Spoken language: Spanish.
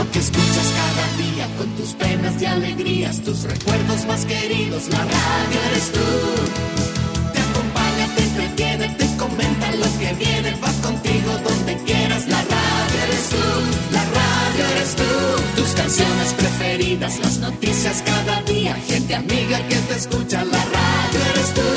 Lo que escuchas cada día con tus penas y alegrías, tus recuerdos más queridos, la radio eres tú. Te acompaña, te entretiene, te comenta lo que viene, va contigo donde quieras, la radio eres tú, la radio eres tú. Tus canciones preferidas, las noticias cada día, gente amiga que te escucha, la radio eres tú.